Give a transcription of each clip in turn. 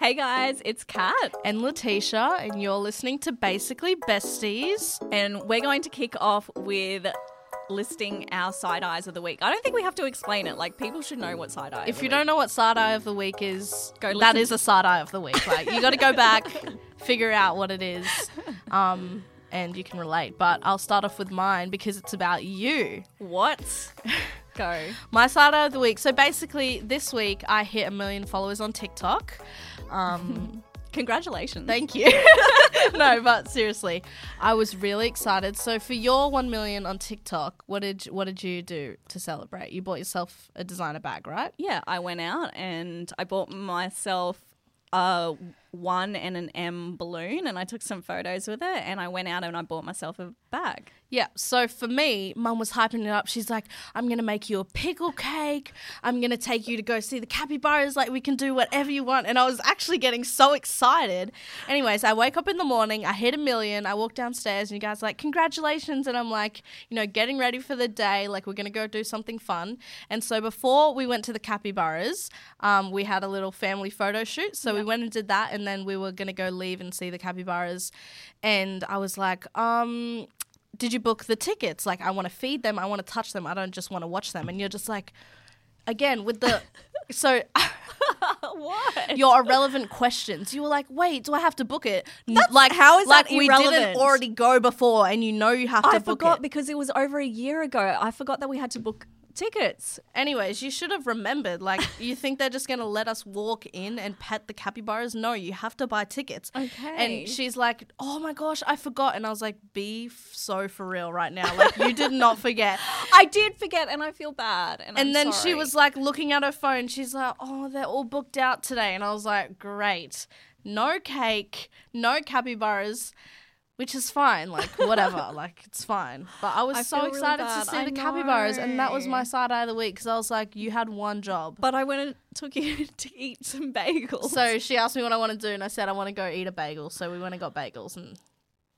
Hey guys, it's Kat. and Letitia, and you're listening to Basically Besties. And we're going to kick off with listing our side eyes of the week. I don't think we have to explain it. Like people should know what side eye. If you don't know what side eye of the week is, Go that is a side eye of the week. Like you got to go back, figure out what it is, um, and you can relate. But I'll start off with mine because it's about you. what? Go. My side eye of the week. So basically, this week I hit a million followers on TikTok. Um, Congratulations. Thank you. no, but seriously, I was really excited. So for your one million on TikTok, what did what did you do to celebrate? You bought yourself a designer bag, right? Yeah, I went out and I bought myself a one and an M balloon and I took some photos with it and I went out and I bought myself a bag. Yeah. So for me, mum was hyping it up. She's like, I'm going to make you a pickle cake. I'm going to take you to go see the capybaras. Like, we can do whatever you want. And I was actually getting so excited. Anyways, I wake up in the morning. I hit a million. I walk downstairs and you guys are like, congratulations. And I'm like, you know, getting ready for the day. Like, we're going to go do something fun. And so before we went to the capybaras, um, we had a little family photo shoot. So we went and did that. And then we were going to go leave and see the capybaras. And I was like, um, did you book the tickets? Like, I want to feed them. I want to touch them. I don't just want to watch them. And you're just like, again, with the. So, what? your irrelevant questions. You were like, wait, do I have to book it? like, how is like that we didn't already go before and you know you have to I forgot it. because it was over a year ago. I forgot that we had to book tickets. Anyways, you should have remembered. Like, you think they're just going to let us walk in and pet the capybaras? No, you have to buy tickets. Okay. And she's like, oh my gosh, I forgot. And I was like, be f- so for real right now. Like, you did not forget. I did forget and I feel bad. And, And then sorry. she was like looking at her phone. She's like, "Oh, they're all booked out today." And I was like, "Great, no cake, no capybaras." Which is fine, like whatever, like it's fine. But I was I so feel really excited to see I the capybaras, and that was my know. side eye of the week because I was like, "You had one job." But I went and took you to eat some bagels. So she asked me what I want to do, and I said I want to go eat a bagel. So we went and got bagels, and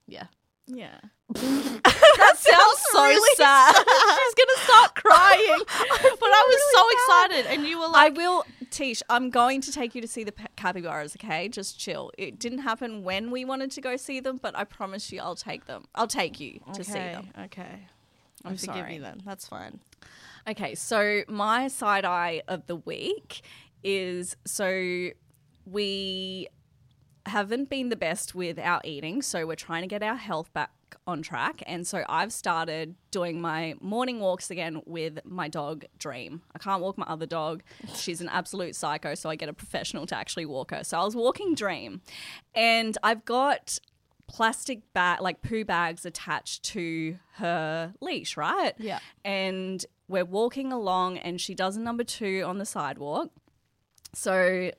yeah, yeah. that sounds so really sad. She's gonna start crying, but I was really so excited, and you were like, I will, Tish. I'm going to take you to see the capybaras. Okay, just chill. It didn't happen when we wanted to go see them, but I promise you, I'll take them. I'll take you to see them. Okay. I'm I forgive sorry. you then. That's fine. Okay, so my side eye of the week is so we haven't been the best with our eating, so we're trying to get our health back on track. And so I've started doing my morning walks again with my dog Dream. I can't walk my other dog. She's an absolute psycho, so I get a professional to actually walk her. So I was walking Dream, and I've got plastic bag like poo bags attached to her leash, right? Yeah. And we're walking along and she does a number 2 on the sidewalk. So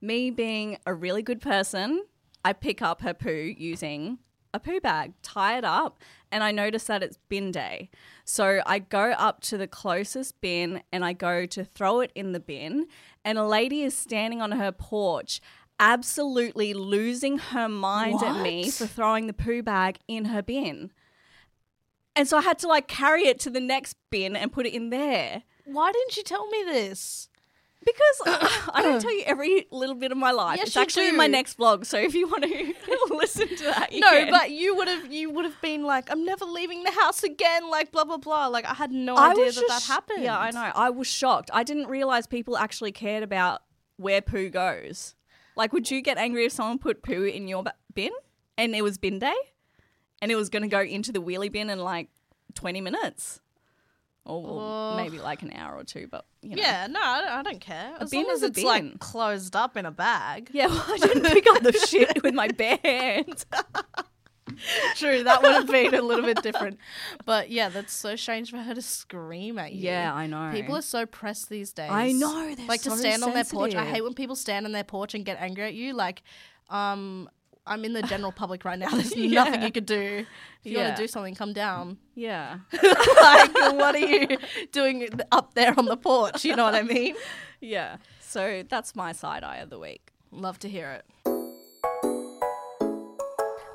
me being a really good person, I pick up her poo using a poo bag, tie it up, and I notice that it's bin day. So I go up to the closest bin and I go to throw it in the bin, and a lady is standing on her porch. Absolutely losing her mind at me for throwing the poo bag in her bin. And so I had to like carry it to the next bin and put it in there. Why didn't you tell me this? Because I don't tell you every little bit of my life. Yes, it's you actually in my next vlog. So if you want to listen to that, you no, can. but you would have you would have been like, I'm never leaving the house again, like blah blah blah. Like I had no I idea that that happened. Yeah, I know. I was shocked. I didn't realize people actually cared about where poo goes. Like, would you get angry if someone put poo in your bin and it was bin day, and it was going to go into the wheelie bin in like twenty minutes, or maybe like an hour or two? But you know. Yeah, no, I don't, I don't care. As bin long as is a it's bin. like closed up in a bag. Yeah, well, I didn't pick up the shit with my bare hands. True, that would have been a little bit different. But yeah, that's so strange for her to scream at you. Yeah, I know. People are so pressed these days. I know, they're like to so stand on their porch. I hate when people stand on their porch and get angry at you. Like, um, I'm in the general public right now. There's nothing you could do. If you want to do something, come down. Yeah. like, what are you doing up there on the porch? You know what I mean? Yeah. So that's my side eye of the week. Love to hear it.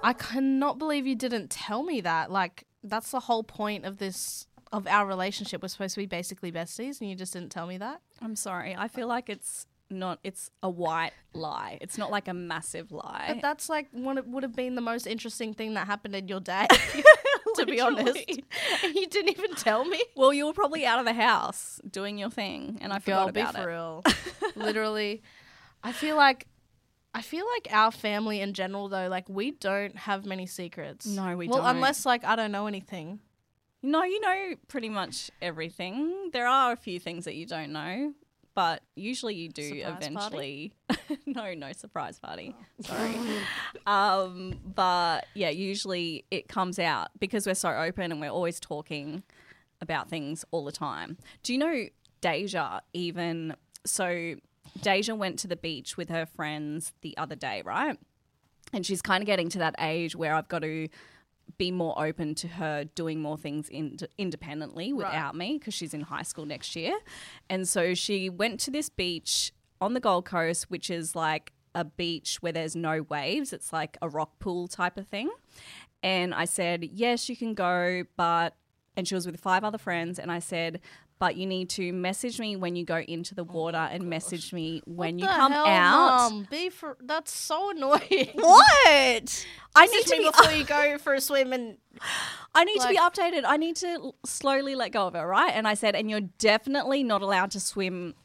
I cannot believe you didn't tell me that. Like, that's the whole point of this, of our relationship. We're supposed to be basically besties, and you just didn't tell me that. I'm sorry. I feel like it's not it's a white lie. It's not like a massive lie. But that's like what it would have been the most interesting thing that happened in your day, to be honest. You didn't even tell me. well, you were probably out of the house doing your thing and I Girl, forgot be about for it. real. Literally, I feel like. I feel like our family in general, though, like we don't have many secrets. No, we well, don't. Well, unless like I don't know anything. No, you know pretty much everything. There are a few things that you don't know, but usually you do Surprise eventually. no, no surprise party. Sorry. um, but yeah, usually it comes out because we're so open and we're always talking about things all the time. Do you know Deja even so Deja went to the beach with her friends the other day, right? And she's kind of getting to that age where I've got to be more open to her doing more things in, independently without me because she's in high school next year. And so she went to this beach on the Gold Coast, which is like a beach where there's no waves. It's like a rock pool type of thing. And I said, Yes, you can go, but, and she was with five other friends. And I said, but you need to message me when you go into the oh water and message me when you The come hell, out. Mum? Be for that's so annoying. What? I need to be before you go for a swim and I need to be updated. I need to slowly let go of it, right? And I said, and you're definitely not allowed to swim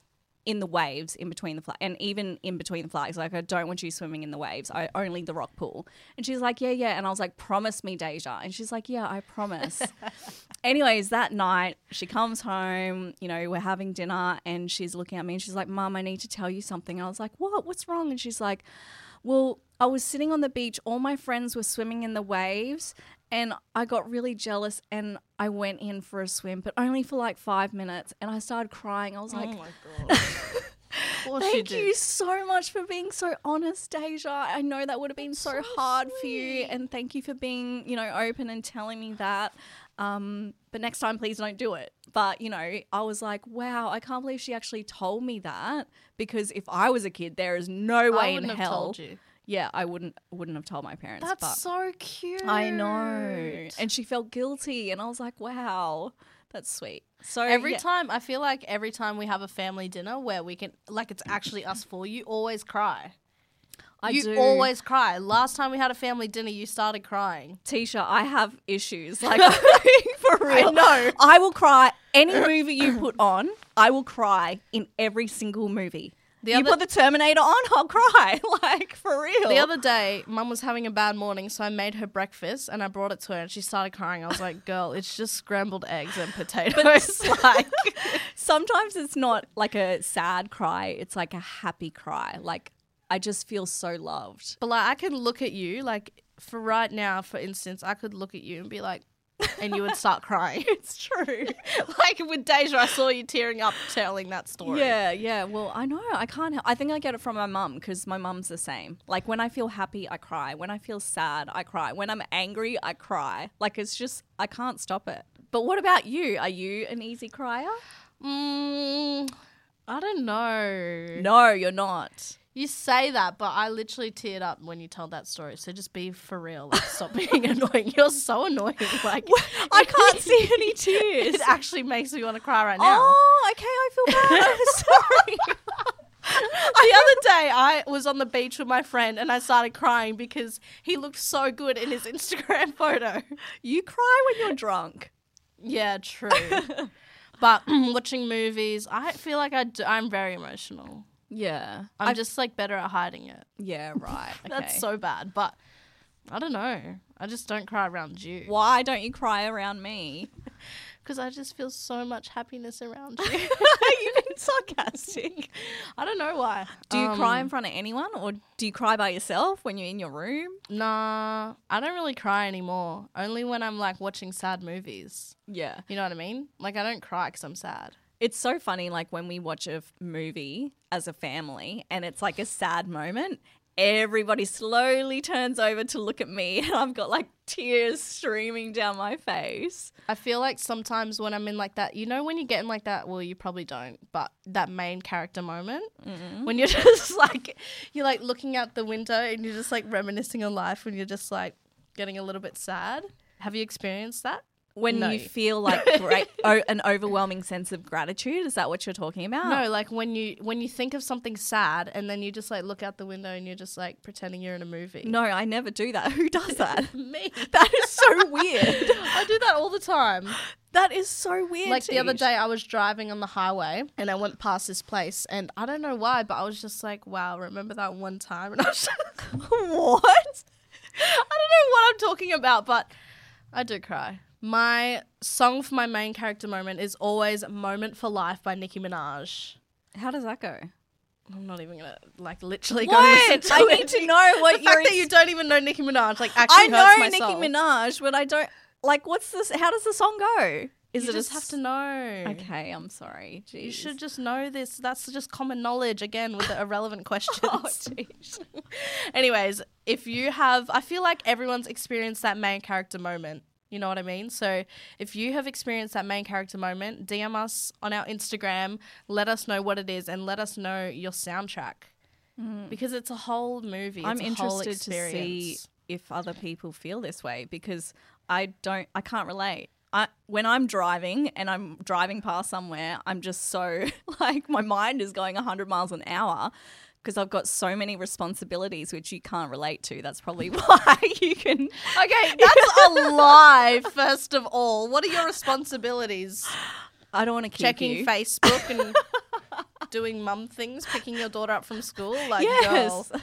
in the waves in between the flags, and even in between the flags. Like, I don't want you swimming in the waves. I only the rock pool. And she's like, yeah, yeah. And I was like, promise me, Deja. And she's like, yeah, I promise. Anyways, that night she comes home. You know, we're having dinner, and she's looking at me, and she's like, mom I need to tell you something. And I was like, what? What's wrong? And she's like, well, I was sitting on the beach, all my friends were swimming in the waves, and I got really jealous and I went in for a swim, but only for like five minutes. And I started crying. I was like, of course Thank you you, so much for being so honest, Deja. I know that would have been so, hard for you, and thank you for being, you know, open and telling me that. Um, but next time, please don't do it. But you know, I was like, wow, I can't believe she actually told me that because if I was a kid, there is no way I in hell. Yeah, I wouldn't wouldn't have told my parents. That's so cute. I know, and she felt guilty, and I was like, wow, that's sweet. So Every yeah. time, I feel like every time we have a family dinner where we can, like, it's actually us four, you always cry. I you do. always cry. Last time we had a family dinner, you started crying. Tisha, I have issues. Like for real. know. I will cry any movie you put on. I will cry in every single movie. The you other- put the Terminator on, I'll cry. Like for real. The other day, mum was having a bad morning, so I made her breakfast and I brought it to her and she started crying. I was like, girl, it's just scrambled eggs and potatoes. like, Sometimes it's not like a sad cry. It's like a happy cry. Like I just feel so loved. but like, I can look at you, like, for right now, for instance, I could look at you and be like, and you would start crying. It's true. like with Deja, I saw you tearing up telling that story. Yeah, yeah. Well, I know. I can't. Help. I think I get it from my mum because my mum's the same. Like when I feel happy, I cry. When I feel sad, I cry. When I'm angry, I cry. Like it's just I can't stop it. But what about you? Are you an easy crier? Mm, I don't know. No, you're not. You say that, but I literally teared up when you told that story. So just be for real. Like, stop being annoying. You're so annoying. Like I can't see any tears. It actually makes me want to cry right now. Oh, okay. I feel bad. I'm sorry. the other day I was on the beach with my friend and I started crying because he looked so good in his Instagram photo. you cry when you're drunk. Yeah, true. but watching movies, I feel like I do, I'm very emotional. Yeah. I'm just like better at hiding it. Yeah. Right. That's so bad, but I don't know. I just don't cry around you Why don't you cry around me? because I just feel so much happiness around you. You've been sarcastic. I don't know why. Do you cry in Um, front of anyone or do you cry by yourself when you're in your room? Nah, I don't really cry anymore. Only when I'm like watching sad movies. Yeah. You know what I mean? Like I don't cry because I'm sad. It's so funny, like when we watch a f- movie as a family and it's like a sad moment, everybody slowly turns over to look at me and I've got like tears streaming down my face. I feel like sometimes when I'm in like that, you know, when you get in like that, well, you probably don't, but that main character moment, mm-hmm. when you're just like, you're like looking out the window and you're just like reminiscing on life when you're just like getting a little bit sad. Have you experienced that? When No. you feel like great, o- an overwhelming sense of gratitude, is that what you're talking about? No, like when you when you think of something sad and then you just like look out the window and you're just like pretending you're in a movie. no, I never do that. Who does that? me. that is so weird. I do that all the time. That is so weird. Like the other Tish. day, I was driving on the highway and I went past this place, and I don't know why, but I was just like, "Wow, remember that one time?" And I was what? I don't know what I'm talking about, but I do cry. My song for my main character moment is always "Moment for Life" by Nicki Minaj. How does that go? I'm not even gonna like literally go What? listen to I it. need to know what the fact that you don't even know Nicki Minaj like actually I know hurts my Nicki soul. Minaj, but I don't like. What's this? How does the song go? Is you it a just have to know. Okay, I'm sorry. Jeez. You should just know this. That's just common knowledge again with the irrelevant oh, questions. Oh, jeez. Anyways, if you have, I feel like everyone's experienced that main character moment. You know what I mean? So if you have experienced that main character moment, DM us on our Instagram, let us know what it is, and let us know your soundtrack. Because it's a whole movie. Mm. I'm it's a whole interested to see if other people feel this way because I don't. I can't relate. I, when I'm driving and I'm driving past somewhere, I'm just so like my mind is going 100 miles an hour because I've got so many responsibilities which you can't relate to. That's probably why you can. Okay, that's a lie. First of all, what are your responsibilities? I don't want to keep Checking you. Facebook and doing mum things, picking your daughter up from school. Like, Yes. girl,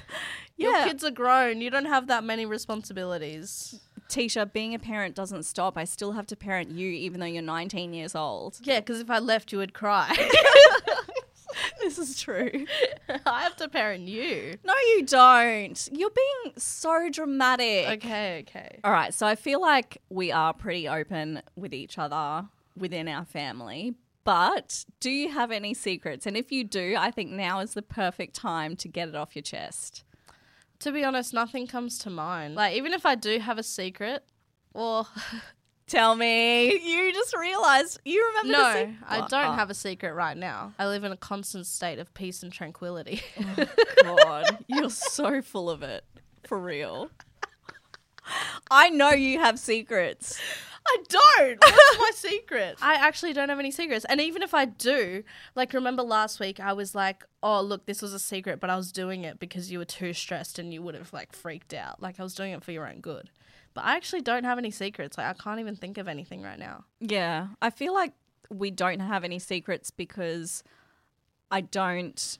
your Yeah. kids are grown. You don't have that many responsibilities. Tisha, being a parent doesn't stop. I still have to parent you even though you're 19 years old. Yeah, because if I left, you would cry. This is true. I have to parent you. No, you don't. You're being so dramatic. Okay, okay. All right. So I feel like we are pretty open with each other within our family. But do you have any secrets? And if you do, I think now is the perfect time to get it off your chest. To be honest, nothing comes to mind. Like, even if I do have a secret, or Tell me. You just realized you remember no, sec- I What? don't Oh, have a secret right now. I live in a constant state of peace and tranquility. Oh God, you're so full of it. For real. I know you have secrets. I don't. What's my secret? I actually don't have any secrets. And even if I do, like, remember last week I was like, oh, look, this was a secret, but I was doing it because you were too stressed and you would have, like, freaked out. Like, I was doing it for your own good. But I actually don't have any secrets. Like, I can't even think of anything right now. Yeah, I feel like we don't have any secrets because I don't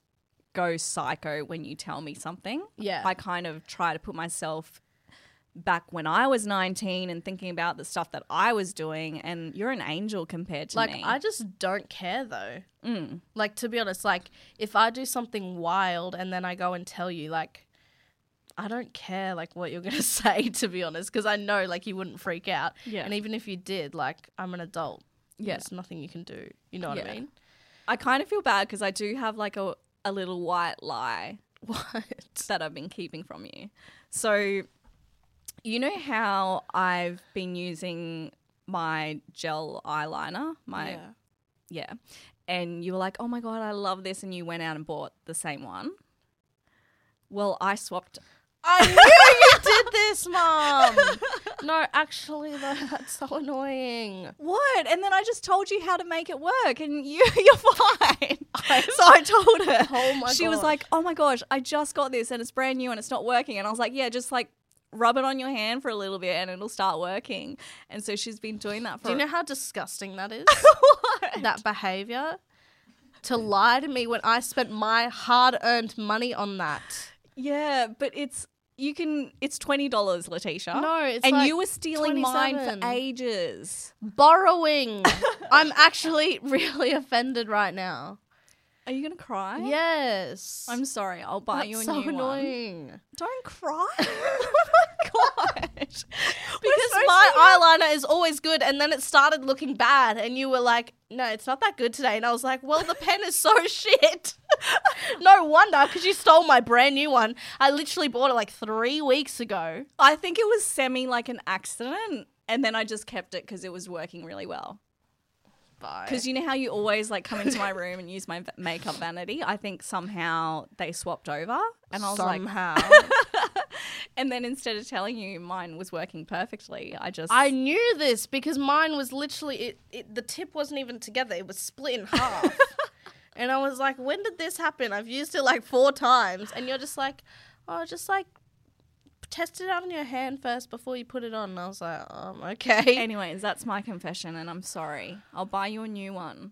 go psycho when you tell me something. Yeah. I kind of try to put myself back when I was 19 and thinking about the stuff that I was doing and you're an angel compared to Like, me. Like I just don't care though. Mm. Like, to be honest, like, if I do something wild and then I go and tell you, like, I don't care like what you're gonna say to be honest, because I know like you wouldn't freak out. Yeah. And even if you did, like I'm an adult. Yeah. There's nothing you can do. You know what Yeah. I mean? I kind of feel bad because I do have like a, a little white lie What? that I've been keeping from you. So, you know how I've been using my gel eyeliner, my Yeah. yeah, and you were like, "Oh my god, I love this," and you went out and bought the same one. Well, I swapped. I knew you did this, mom. no, actually, though, that's so annoying. What? And then I just told you how to make it work, and you you're fine. so I told her. Oh my She was gosh. like, "Oh my gosh, I just got this, and it's brand new, and it's not working." And I was like, "Yeah, just like." Rub it on your hand for a little bit and it'll start working. And so she's been doing that for Do you know how disgusting that is? what? that behavior to lie to me when I spent my hard-earned money on that. Yeah, but it's you can it's twenty dollars, Letitia. No, it's and like you were stealing mine for ages. Borrowing. I'm actually really offended right now. Are you gonna cry? Yes. I'm sorry. I'll buy That's you a so new one. annoying. Don't cry. oh my gosh. Because my eyeliner is always good, and then it started looking bad, and you were like, "No, it's not that good today." And I was like, "Well, the pen is so shit." no wonder, because you stole my brand new one. I literally bought it like three weeks ago. I think it was semi like an accident, and then I just kept it because it was working really well. Because you know how you always like come into my room and use my v- makeup vanity. I think somehow they swapped over, and I was like, somehow. and then instead of telling you mine was working perfectly, I just I knew this because mine was literally it, it. The tip wasn't even together; it was split in half. And I was like, "When did this happen?" I've used it like four times, and you're just like, "Oh, just like test it out on your hand first before you put it on." And I was like, "Um, okay." Anyways, that's my confession, and I'm sorry. I'll buy you a new one.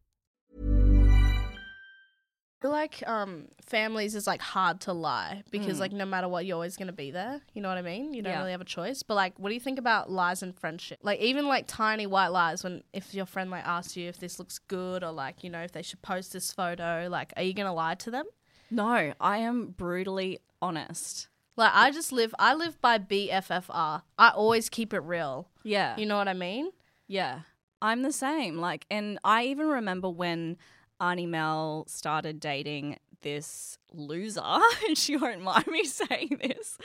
I feel like um families is like hard to lie because like no matter what you're always gonna be there. You know what I mean? You don't Yeah. really have a choice. But like what do you think about lies and friendship? Like even like tiny white lies when if your friend like asks you if this looks good or like, you know, if they should post this photo, like are you gonna lie to them? No, I am brutally honest. Like I just live I live by BFFR. I always keep it real. Yeah. You know what I mean? Yeah, I'm the same. Like, and I even remember when Auntie Mel started dating this loser, and she won't mind me saying this,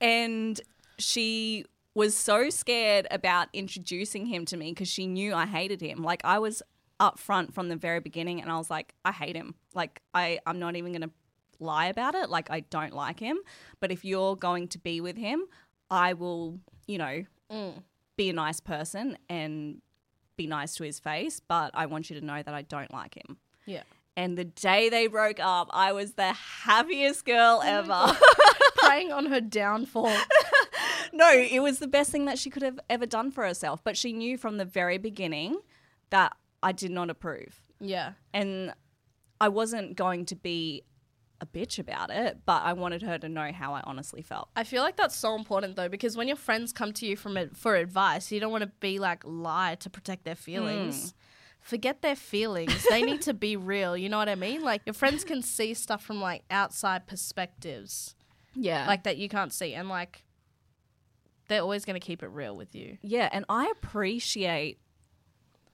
and she was so scared about introducing him to me because she knew I hated him. Like, I was upfront from the very beginning, and I was like, I hate him. Like, I I'm not even gonna lie about it. Like, I don't like him. But if you're going to be with him, I will, you know, mm. be a nice person and be nice to his face, but I want you to know that I don't like him. Yeah. And the day they broke up, I was the happiest girl oh ever. Preying on her downfall. no, it was the best thing that she could have ever done for herself. But she knew from the very beginning that I did not approve. Yeah. And I wasn't going to be a bitch about it, but I wanted her to know how I honestly felt. I feel like that's so important though, because when your friends come to you from it for advice, you don't want to be like lie to protect their feelings. Hmm. Forget their feelings. they need to be real. You know what I mean? Like your friends can see stuff from like outside perspectives, Yeah. like that you can't see, and like they're always going to keep it real with you. Yeah, and I appreciate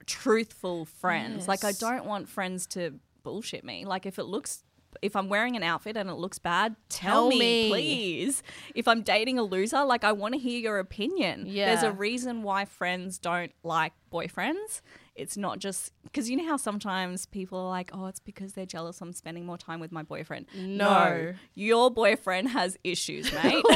truthful friends. Like I don't want friends to bullshit me. Like if it looks if I'm wearing an outfit and it looks bad, tell, Tell me, me. please. If I'm dating a loser, like I want to hear your opinion. There's a reason why friends don't like boyfriends. It's not just because you know how sometimes people are like, oh, it's because they're jealous I'm spending more time with my boyfriend. No. your boyfriend has issues, mate.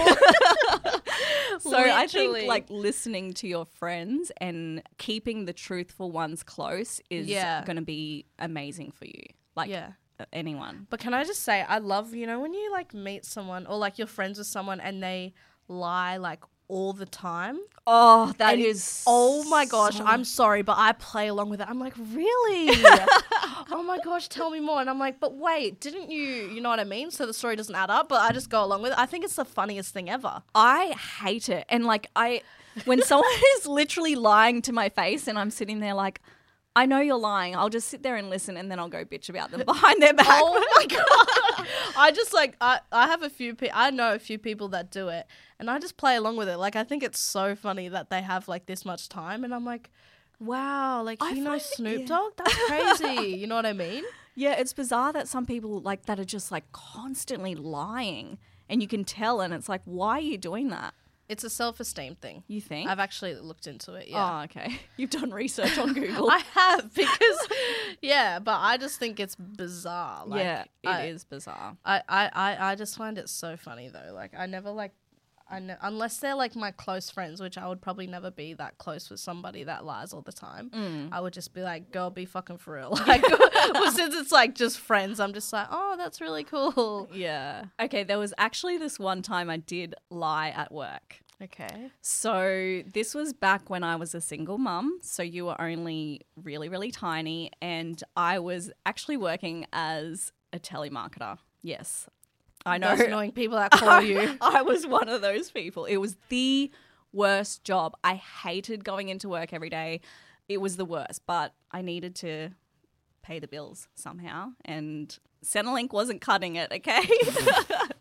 So I think like listening to your friends and keeping the truthful ones close is Yeah. going to be amazing for you. Like Yeah. Anyone. But can I just say, I love, you know, when you like meet someone or like you're friends with someone and they lie like all the time. Oh, that And- is. Oh my gosh, I'm sorry, but I play along with it. I'm like, really? oh my gosh, tell me more. And I'm like, but wait, didn't you, you know what I mean? So the story doesn't add up, but I just go along with it. I think it's the funniest thing ever. I hate it. And like I, when someone is literally lying to my face and I'm sitting there like, I know you're lying. I'll just sit there and listen, and then I'll go bitch about them behind their back. Oh my god! I just like I I have a few pe- I know a few people that do it, and I just play along with it. Like I think it's so funny that they have like this much time, and I'm like, wow, like I you know Snoop yeah. Dogg, that's crazy. you know what I mean? Yeah, it's bizarre that some people like that are just like constantly lying, and you can tell, and it's like, why are you doing that? It's a self esteem thing. You think? I've actually looked into it. Yeah. Oh, okay. You've done research on Google. I have because, yeah, but I just think it's bizarre. Like, yeah, it is I, bizarre. I, I, I, I just find it so funny though. Like I never like, I ne- unless they're like my close friends, which I would probably never be that close with somebody that lies all the time. Mm. I would just be like, girl, be fucking for real. Like, well, since it's like just friends, I'm just like, oh, that's really cool. Yeah. Okay, there was actually this one time I did lie at work. Okay. So this was back when I was a single mum. So you were only really, really tiny, and I was actually working as a telemarketer. Yes, I know. Those annoying people that call you. I was one of those people. It was the worst job. I hated going into work every day. It was the worst, but I needed to pay the bills somehow, and Centrelink wasn't cutting it. Okay.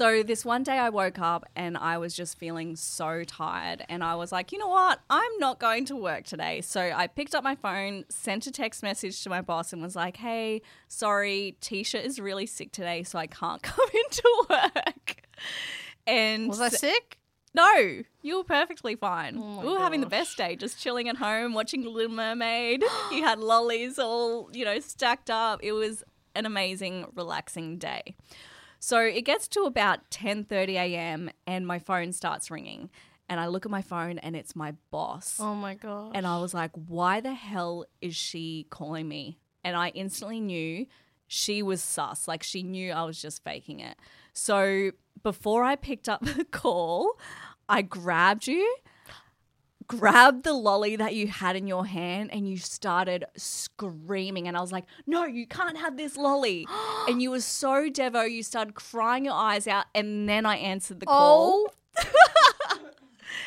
So this one day I woke up and I was just feeling so tired and I was like, you know what? I'm not going to work today. So I picked up my phone, sent a text message to my boss and was like, "Hey, sorry, Tisha is really sick today, so I can't come into work." And Was I sick? no, you were perfectly fine. Oh we were having the best day, just chilling at home, watching The Little Mermaid. you had lollies all, you know, stacked up. It was an amazing, relaxing day. So it gets to about 10:30 a.m. and my phone starts ringing. And I look at my phone and it's my boss. Oh my god. And I was like, why the hell is she calling me? And I instantly knew she was sus. Like she knew I was just faking it. So before I picked up the call, I grabbed you, grabbed the lolly that you had in your hand, and you started screaming. And I was like, no, you can't have this lolly. and you were so Devo, you started crying your eyes out. And then I answered the oh. call.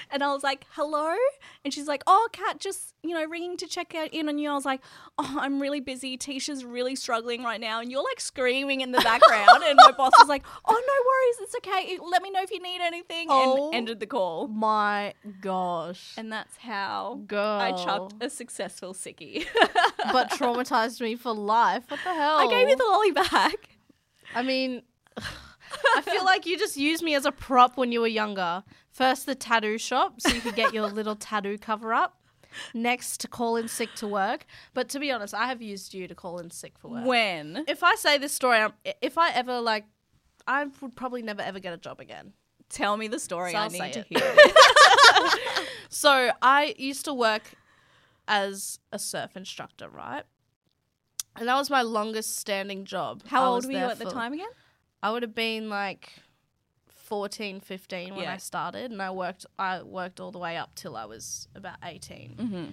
And I was like, hello? And she's like, oh, Kat, just, you know, ringing to check out in on you. I was like, oh, I'm really busy. Tisha's really struggling right now. And you're like screaming in the background. and my boss was like, oh, no worries. It's okay. Let me know if you need anything. Oh. And ended the call. my gosh. And that's how Girl. I chucked a successful sickie. but traumatized me for life. What the hell? I gave you the lolly back. I mean, I feel like you just used me as a prop when you were younger. First, the tattoo shop, so you could get your little tattoo cover up. Next, to call in sick to work. But to be honest, I have used you to call in sick for work. When? If I say this story, I'm, if I ever like, I would probably never ever get a job again. Tell me the story. So I need to it. hear it. So I used to work as a surf instructor, right? And that was my longest standing job. How I old were you at the time again? I would have been like 14, 15 when Yeah. I started, and I worked. I worked all the way up till I was about 18. Mm-hmm.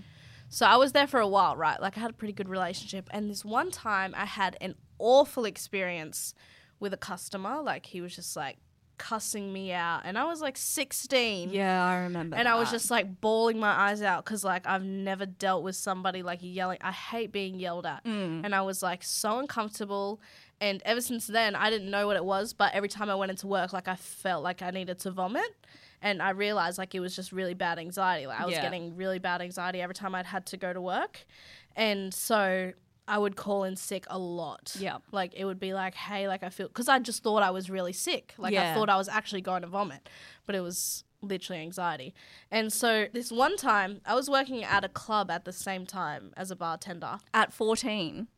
So I was there for a while, right? Like I had a pretty good relationship, and this one time I had an awful experience with a customer. Like he was just like cussing me out, and I was like 16. Yeah, I remember. And I was just like bawling my eyes out because like I've never dealt with somebody like yelling. I hate being yelled at, Mm. and I was like so uncomfortable. And ever since then, I didn't know what it was. But every time I went into work, like I felt like I needed to vomit, and I realized like it was just really bad anxiety. Like I was Yeah. getting really bad anxiety every time I'd had to go to work, and so I would call in sick a lot. Yeah. like it would be like, hey, like I feel because I just thought I was really sick. Like I thought I was actually going to vomit, but it was literally anxiety. And so this one time, I was working at a club at the same time as a bartender. at 14.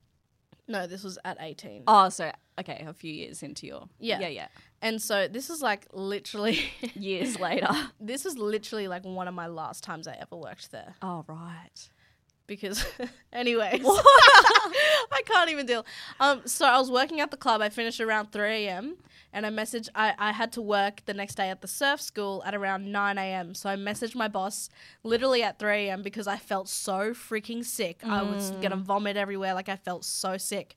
No, this was at 18. Oh, so okay, a few years into your Yeah. yeah, yeah. And so this is like literally, Years later. this is literally like one of my last times I ever worked there. Oh right. Because, anyways, I can't even deal. Um, so I was working at the club. I finished around 3 a.m. and I messaged, I, I had to work the next day at the surf school at around 9 a.m. So I messaged my boss literally at 3 a.m. because I felt so freaking sick. I was gonna vomit everywhere. Like I felt so sick.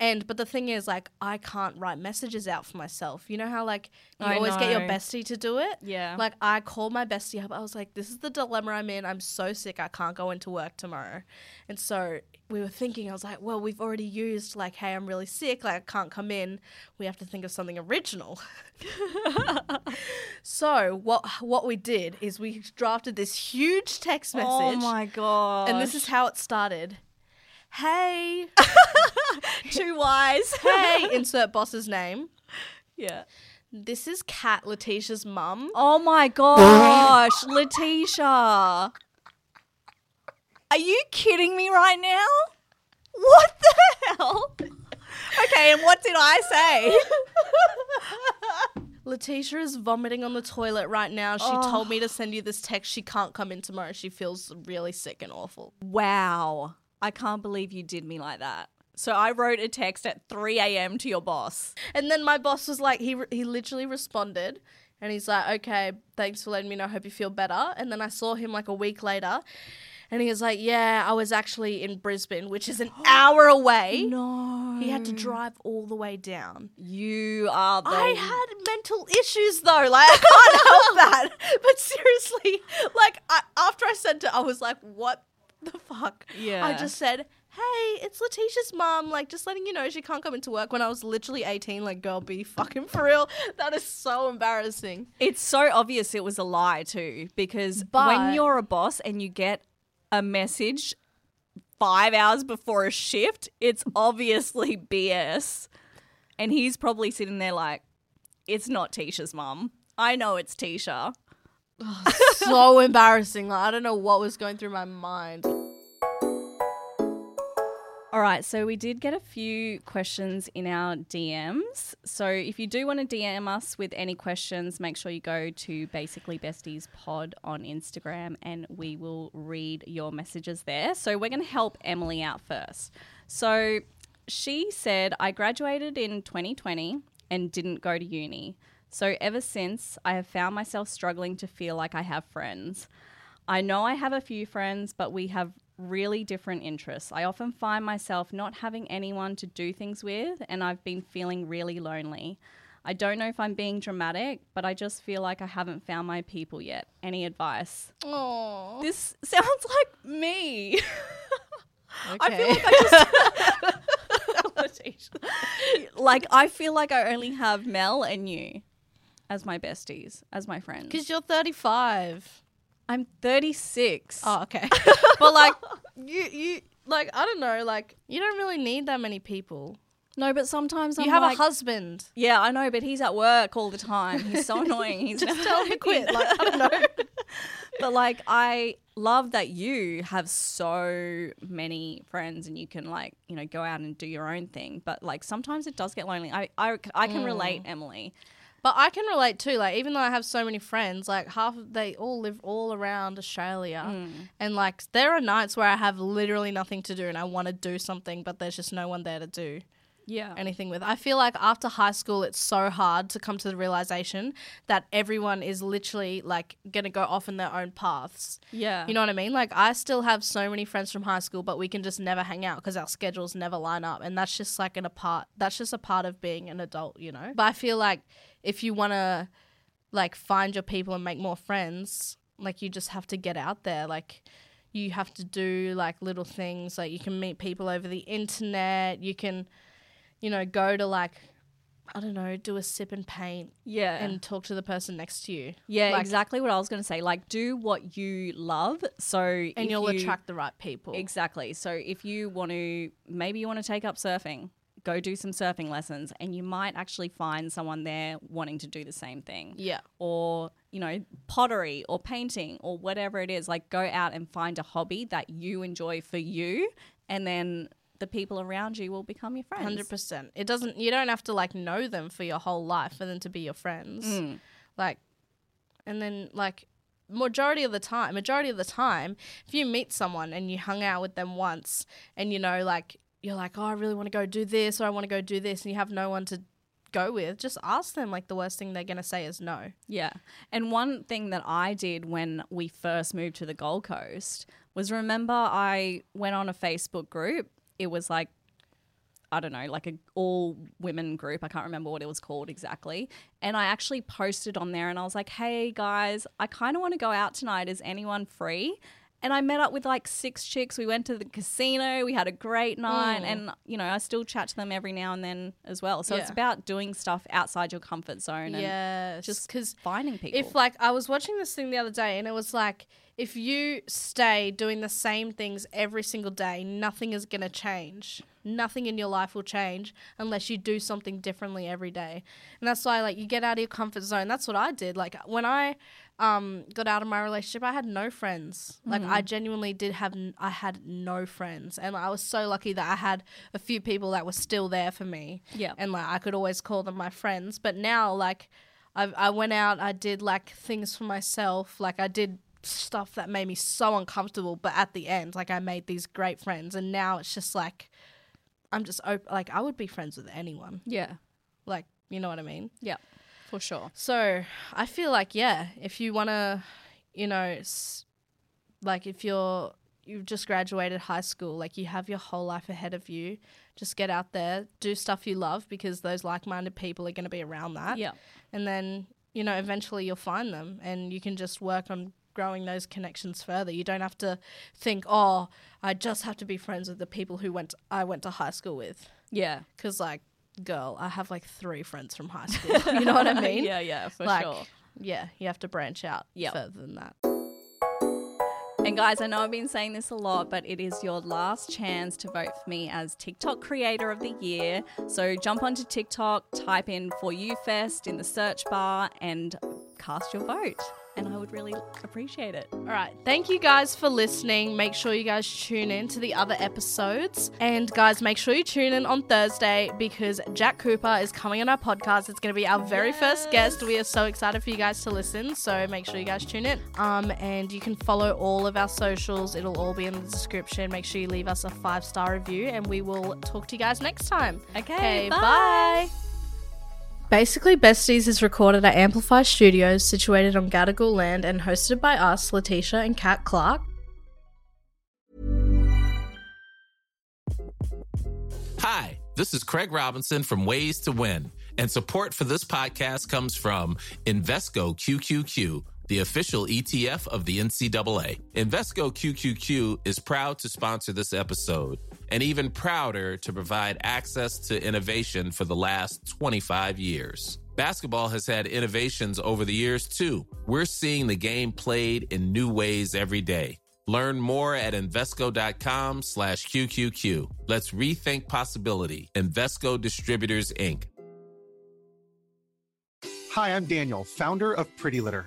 And, but the thing is, like, I can't write messages out for myself. You know how, like, you I always get your bestie to do it? Yeah. Like, I called my bestie up. I was like, this is the dilemma I'm in. I'm so sick. I can't go into work tomorrow. And so we were thinking, I was like, well, we've already used, like, hey, I'm really sick. Like, I can't come in. We have to think of something original. so what what we did is we drafted this huge text oh message. Oh my god. And this is how it started. Hey, two wise. hey, insert boss's name. yeah. This is Kat, Letitia's mum. Oh my gosh, Letitia. Are you kidding me right now? What the hell? Okay, and what did I say? Letitia is vomiting on the toilet right now. She oh. told me to send you this text. She can't come in tomorrow. She feels really sick and awful. wow. I can't believe you did me like that. So I wrote a text at 3 a.m. to your boss. And then my boss was like, he, he literally responded and he's like, okay, thanks for letting me know. Hope you feel better. And then I saw him like a week later and he was like, yeah, I was actually in Brisbane, which is an hour away. No. He had to drive all the way down. You are the. I had mental issues though. Like I can't help that. But seriously, like I, after I sent it, I was like, "What the fuck?" Yeah. I just said, "Hey, it's Letitia's mom. Like, just letting you know she can't come into work." When I was literally eighteen, like, girl, be fucking for real. That is so embarrassing. It's so obvious it was a lie too, because But- when you're a boss and you get a message five hours before a shift, it's obviously BS. And he's probably sitting there like, it's not Tisha's mum. I know it's Tisha. so embarrassing. Like, I don't know what was going through my mind. All right, so we did get a few questions in our DMs. So if you do want to DM us with any questions, make sure you go to Basically Besties Pod on Instagram and we will read your messages there. So we're going to help Emily out first. So she said, I graduated in 2020 and didn't go to uni. So ever since, I have found myself struggling to feel like I have friends. I know I have a few friends, but we have really different interests. I often find myself not having anyone to do things with, and I've been feeling really lonely. I don't know if I'm being dramatic, but I just feel like I haven't found my people yet. Any advice? Oh, This sounds like me. I feel Okay. like I just. like, I feel like I only have Mel and you as my besties, as my friends. because you're 35. I'm 36. Oh, okay. but like, you you like I don't know. Like, you don't really need that many people. No, but sometimes You I'm have like, a husband. Yeah, I know, but he's at work all the time. He's so annoying. He's Just tell him to quit. Like, I don't know. but like, I love that you have so many friends and you can like, you know, go out and do your own thing. But like, sometimes it does get lonely. I I, I can relate, mm. Emily. But I can relate too. Like, even though I have so many friends, like half of they all live all around Australia, hmm. and like there are nights where I have literally nothing to do and I want to do something, but there's just no one there to do. Yeah. anything with. I feel like after high school, it's so hard to come to the realization that everyone is literally like going to go off in their own paths. Yeah. You know what I mean? Like, I still have so many friends from high school, but we can just never hang out because our schedules never line up. And that's just like an a part, that's just a part of being an adult, you know? But I feel like if you want to like find your people and make more friends, like, you just have to get out there. Like, you have to do like little things. Like, you can meet people over the internet. You can, you know, go to like, I don't know, do a sip and paint Yeah. and talk to the person next to you. yeah, like- exactly what I was going to say. Like, do what you love. So, And you'll you- attract the right people. Exactly. So if you want to, maybe you want to take up surfing, go do some surfing lessons, and you might actually find someone there wanting to do the same thing. Yeah. Or, you know, pottery or painting or whatever it is. Like, go out and find a hobby that you enjoy for you, and then the people around you will become your friends. Hundred percent. It doesn't. You don't have to like know them for your whole life for them to be your friends. Mm. Like, and then like majority of the time, majority of the time, if you meet someone and you hung out with them once, and you know, like you're like, oh, I really want to go do this, or I want to go do this, and you have no one to go with, just ask them. Like the worst thing they're gonna say is no. Yeah. And one thing that I did when we first moved to the Gold Coast was remember I went on a Facebook group. It was like I don't know, like a all women group. I can't remember what it was called exactly. And I actually posted on there and I was like, "Hey guys, I kind of want to go out tonight. Is anyone free?" And I met up with like six chicks. We went to the casino. We had a great night, mm. and you know I still chat to them every now and then as well. So it's about doing stuff outside your comfort zone and Yes, just because finding people. If like I was watching this thing the other day and it was like if you stay doing the same things every single day, nothing is going to change. Nothing in your life will change unless you do something differently every day. And that's why like you get out of your comfort zone. That's what I did. Like when I um got out of my relationship, I had no friends. Like I genuinely did have n- I had no friends. And I was so lucky that I had a few people that were still there for me. Yeah. And like I could always call them my friends. But now like I I went out, I did like things for myself, like I did stuff that made me so uncomfortable, but at the end, like I made these great friends, and now it's just like I'm just op- like I would be friends with anyone, yeah. like you know what I mean. Yeah, for sure. So I feel like yeah, if you want to, you know, s- like if you're you've just graduated high school, like you have your whole life ahead of you, just get out there, do stuff you love because those like-minded people are going to be around that. Yeah. and then you know eventually you'll find them, and you can just work on growing those connections further. You don't have to think, oh, I just have to be friends with the people who went I went to high school with, Yeah. because like. Girl, I have like three friends from high school. You know what I mean? yeah, yeah, for like, sure. yeah, you have to branch out Yep. further than that. And guys, I know I've been saying this a lot, but it is your last chance to vote for me as TikTok Creator of the Year. So jump onto TikTok, type in For You Fest in the search bar, and cast your vote. And I would really appreciate it. All right. Thank you guys for listening. Make sure you guys tune in to the other episodes. And guys, make sure you tune in on Thursday because Jack Cooper is coming on our podcast. It's going to be our very first guest. We are so excited for you guys to listen. So make sure you guys tune in. Um, and you can follow all of our socials. It'll all be in the description. Make sure you leave us a five star review and we will talk to you guys next time. Okay, bye. bye. Basically Besties is recorded at Amplify Studios, situated on Gadigal land, and hosted by us, Letitia and Kat Clark. Hi, this is Craig Robinson from Ways to Win, and support for this podcast comes from Invesco QQQ, the official ETF of the NCAA. Invesco QQQ is proud to sponsor this episode, and even prouder to provide access to innovation for the last 25 years. Basketball has had innovations over the years too. We're seeing the game played in new ways every day. Learn more at Invesco.com slash QQQ. Let's rethink possibility. Invesco Distributors, Inc. Hi, I'm Daniel, founder of Pretty Litter.